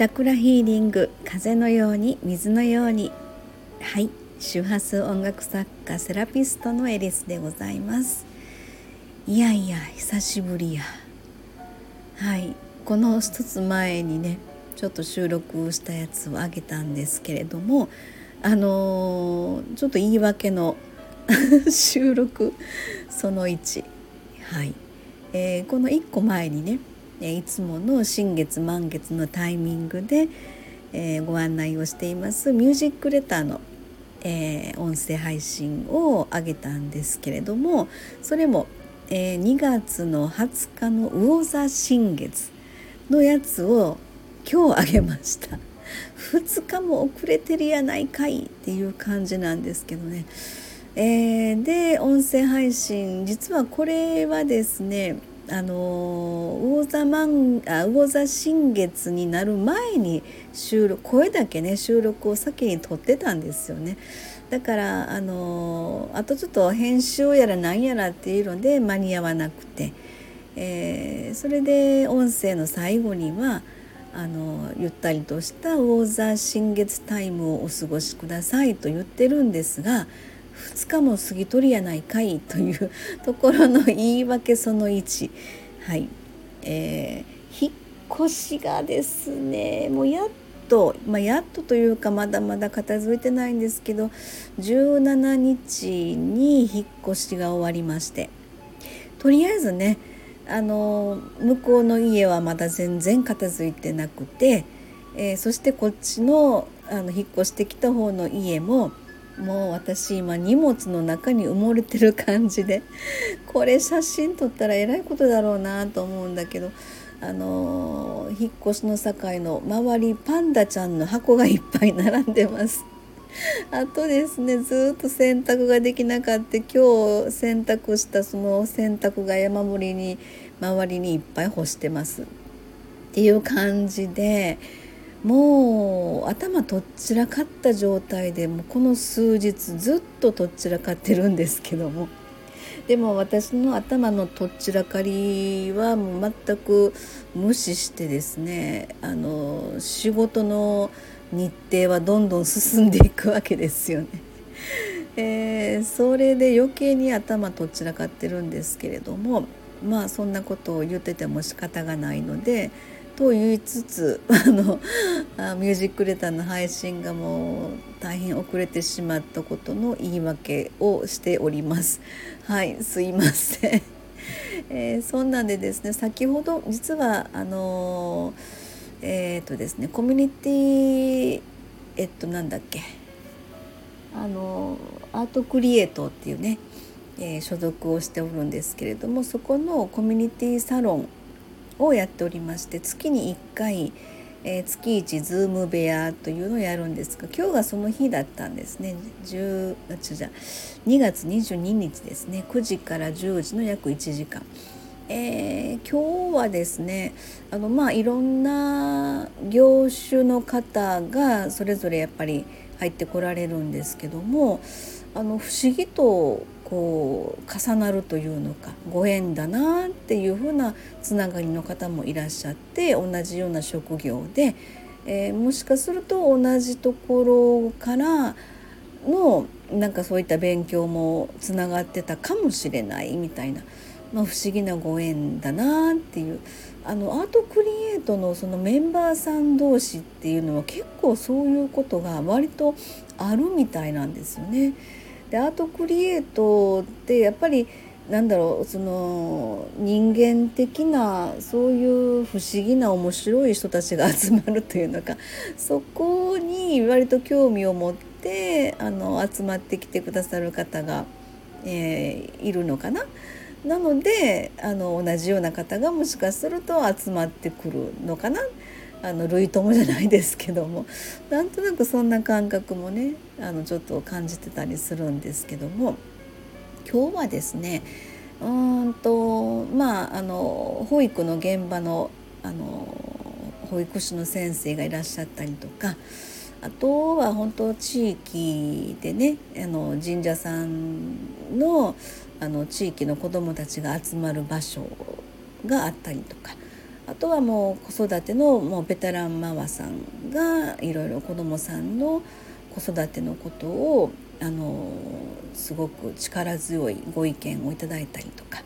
チャクラヒーリング風のように水のようにはい周波数音楽作家セラピストのエリスでございます。いやいや久しぶりや。はいこの一つ前にねちょっと収録したやつをあげたんですけれどもあのー、ちょっと言い訳の 収録その1はい、えー、この1個前にねいつもの新月満月のタイミングで、えー、ご案内をしていますミュージックレターの、えー、音声配信を上げたんですけれどもそれも、えー、2月の20日の魚座新月のやつを今日あげました。2日も遅れてるやないかいっていう感じなんですけどね。えー、で音声配信実はこれはですねあの魚座満あ魚座新月になる前に収録声だけね収録を先に撮ってたんですよね。だからあのあとちょっと編集やらなんやらっていうので間に合わなくて、えー、それで音声の最後にはあのゆったりとした魚座新月タイムをお過ごしくださいと言ってるんですが2日も過ぎとりやないかいというところの言い訳その1はい、えー、引っ越しがですねもうやっと、まあ、やっとというかまだまだ片付いてないんですけど17日に引っ越しが終わりまして。とりあえずねあの向こうの家はまだ全然片付いてなくて、えー、そしてこっちのあの引っ越してきた方の家ももう私今荷物の中に埋もれてる感じでこれ写真撮ったらえらいことだろうなと思うんだけどあの引っ越しの境の周りパンダちゃんの箱がいっぱい並んでます。あとですねずっと洗濯ができなかった今日洗濯したその洗濯が山盛りに周りにいっぱい干してますっていう感じでもう頭とっちらかった状態でもうこの数日ずっととっちらかってるんですけどもでも私の頭のとっちらかりはもう全く無視してですねあの仕事の日程はどんどん進んでいくわけですよね。えー、それで余計に頭とっちらかってるんですけれどもまあそんなことを言ってても仕方がないのでと言いつつ あのミュージックレターの配信がもう大変遅れてしまったことの言い訳をしております。はいすいません、えー、そんなんでですね先ほど実はあのえっ、ー、とですねコミュニティえっとなんだっけあのアートクリエイトっていうね、え、所属をしておるんですけれどもそこのコミュニティサロンをやっておりまして月に1回、えー、月1ズーム部屋というのをやるんですが今日がその日だったんですね。10あじゃ2月22日ですね。9時から10時の約1時間。えー、今日はですねあのまあいろんな業種の方がそれぞれやっぱり入ってこられるんですけどもあの不思議とこう重なるというのかご縁だなっていうふうなつながりの方もいらっしゃって同じような職業で、えー、もしかすると同じところからのなんかそういった勉強もつながってたかもしれないみたいな、まあ、不思議なご縁だなっていうあのアートクリエイトのそのメンバーさん同士っていうのは結構そういうことが割とあるみたいなんですよね。でアートクリエイトってやっぱりなんだろうその人間的なそういう不思議な面白い人たちが 集まるというのかそこに割と興味を持ってあの集まってきてくださる方が、えー、いるのかな。なのであの同じような方がもしかすると集まってくるのかな。あの類友じゃないですけどもなんとなくそんな感覚もねあのちょっと感じてたりするんですけども今日はですねうんとまああの保育の現場のあの保育士の先生がいらっしゃったりとかあとは本当地域でねあの神社さんのあの地域の子どもたちが集まる場所があったりとかあとはもう子育てのもうベテランママさんがいろいろ子どもさんの子育てのことをあのすごく力強いご意見をいただいたりとか、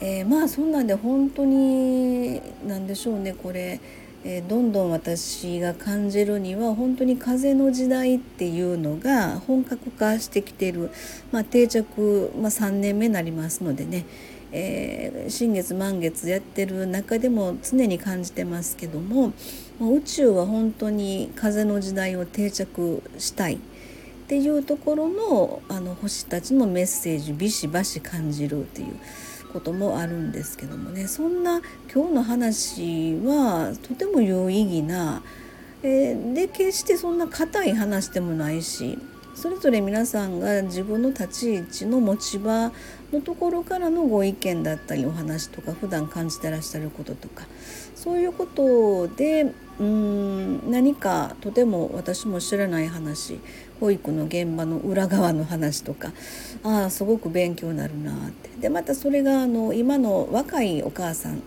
えー、まあそんなんで本当に何でしょうねこれ、え、どんどん私が感じるには本当に風の時代っていうのが本格化してきてる、まあ、定着、まあ、3年目になりますのでね。えー、新月満月やってる中でも常に感じてますけども宇宙は本当に風の時代を定着したいっていうところのあの星たちのメッセージビシバシ感じるっていう。こともあるんですけどもね。そんな今日の話はとても有意義な、えー、で決してそんな硬い話でもないしそれぞれ皆さんが自分の立ち位置の持ち場のところからのご意見だったりお話とか普段感じてらっしゃることとかそういうことでうーん何かとても私も知らない話保育の現場の裏側の話とかああすごく勉強になるなって。でまたそれがあの今の若いお母さん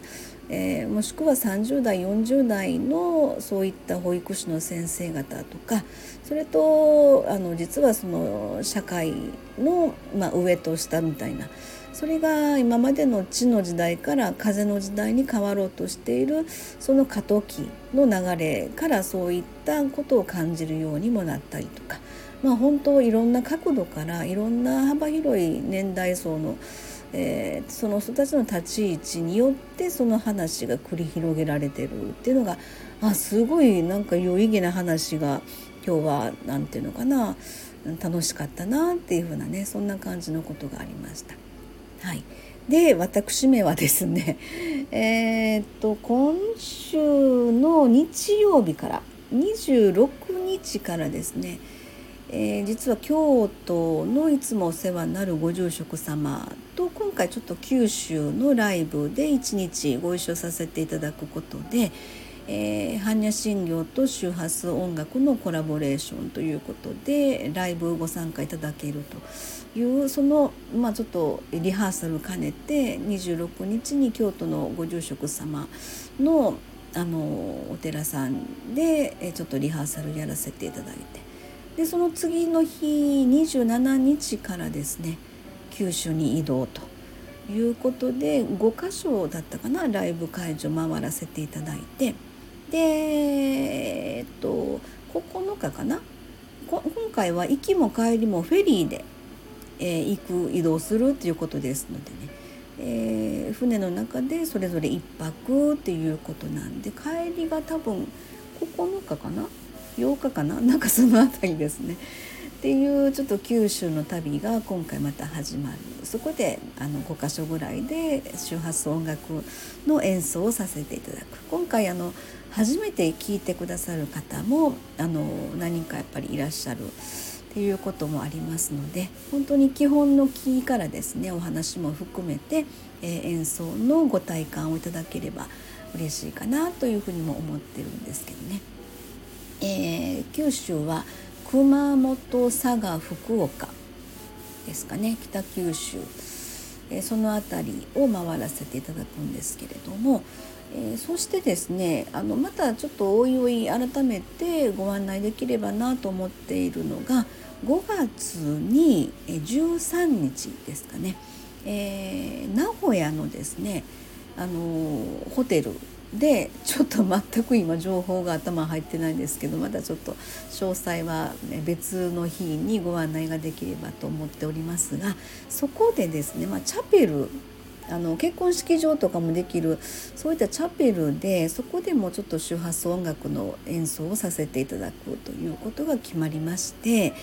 えー、もしくは30代40代のそういった保育士の先生方とかそれとあの実はその社会の、まあ、上と下みたいなそれが今までの地の時代から風の時代に変わろうとしているその過渡期の流れからそういったことを感じるようにもなったりとか、まあ、本当いろんな角度からいろんな幅広い年代層のえー、その人たちの立ち位置によってその話が繰り広げられてるっていうのがあすごいなんか有意義な話が今日は何て言うのかな楽しかったなっていうふうなねそんな感じのことがありました。はい、で私めはですね えー、っと今週の日曜日から26日からですねえー、実は京都のいつもお世話になるご住職様と今回ちょっと九州のライブで一日ご一緒させていただくことで、えー、般若心経と周波数音楽のコラボレーションということでライブご参加いただけると。いうその、まあ、ちょっとリハーサル兼ねて26日に京都のご住職様のあのお寺さんでちょっとリハーサルやらせていただいて。でその次の日27日からですね九州に移動ということで5箇所だったかなライブ会場回らせていただいてでえっと9日かな？今回は行きも帰りもフェリーで、えー、行く移動するっていうことですのでね、えー、船の中でそれぞれ1泊っていうことなんで帰りが多分9日かな？8日かな？なんかその辺りですね。っていうちょっと九州の旅が今回また始まる。そこであの5箇所ぐらいで周波数音楽の演奏をさせていただく。今回あの初めて聴いてくださる方もあの何人かやっぱりいらっしゃるっていうこともありますので本当に基本のキーからですねお話も含めて、えー、演奏のご体感をいただければ嬉しいかなというふうにも思ってるんですけどね。えー、九州は熊本佐賀福岡ですかね北九州、えー、その辺りを回らせていただくんですけれども、えー、そしてですねあのまたちょっとおいおい改めてご案内できればなと思っているのが5月に13日ですかね、えー、名古屋のですねあのホテルでちょっと全く今情報が頭入ってないんですけどまだちょっと詳細は別の日にご案内ができればと思っておりますがそこでですね、まあ、チャペルあの結婚式場とかもできるそういったチャペルでそこでもちょっと周波数音楽の演奏をさせていただくということが決まりまして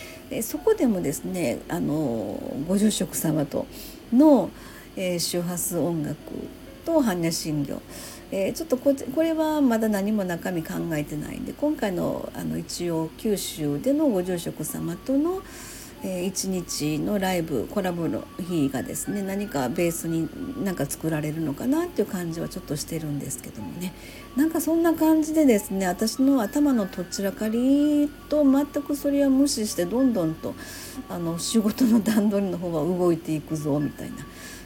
そこでもですねあのご住職様との、えー、周波数音楽と般若心経えー、ちょっとここれはまだ何も中身考えてないんで今回のあの一応九州でのご住職様との、えー、一日のライブコラボの日がですね何かベースになんか作られるのかなっていう感じはちょっとしてるんですけどもね。なんかそんな感じでですね私の頭のとっちらかりと全くそれは無視してどんどんとあの仕事の段取りの方は動いていくぞみたいな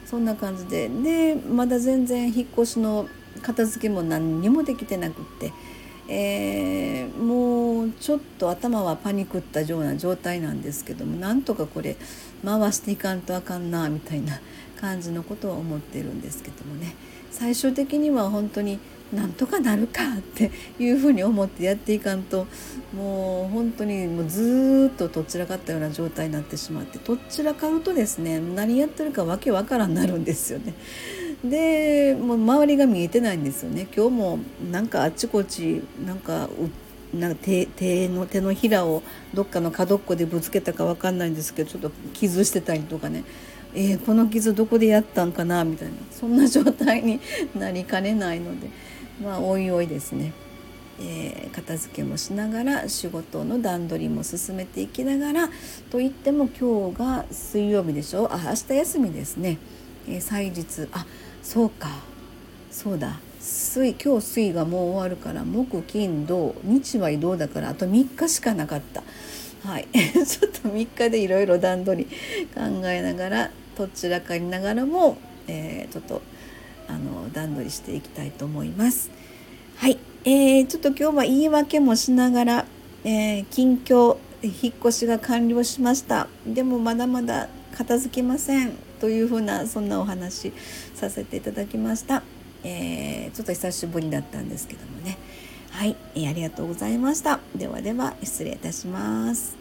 そんな感じで。でまだ全然引っ越しの片付けも何にもできてなくって、えー、もうちょっと頭はパニクったような状態なんですけどもなんとかこれ回していかんとあかんなみたいな感じのことは思ってるんですけどもね最終的には本当になんとかなるかっていうふうに思ってやっていかんともう本当にもうずっととっちらかったような状態になってしまってとっちらかるとですね何やってるかわけわからんなるんですよね。でもう周りが見えてないんですよね。今日もなんかあっちこっちなんかなんか手手の手のひらをどっかの角っこでぶつけたか分かんないんですけどちょっと傷してたりとかね。えー、この傷どこでやったんかな？みたいな。そんな状態に なりかねないので。まあおいおいですね、えー、片付けもしながら仕事の段取りも進めていきながらといっても今日が水曜日でしょ？あ明日休みですね、えー、祭日。あそうか。そうだ。水今日水がもう終わるから木金土日は移動だからあと3日しかなかった。はい。ちょっと3日でいろいろ段取り考えながらどちらかりながらも、えー、ちょっとあの段取りしていきたいと思います。はい、えー、ちょっと今日は言い訳もしながら、えー、近況引っ越しが完了しました。でもまだまだ片付きませんというふうなそんなお話させていただきました、えー、ちょっと久しぶりだったんですけどもね。はい、えー、ありがとうございました。ではでは失礼いたします。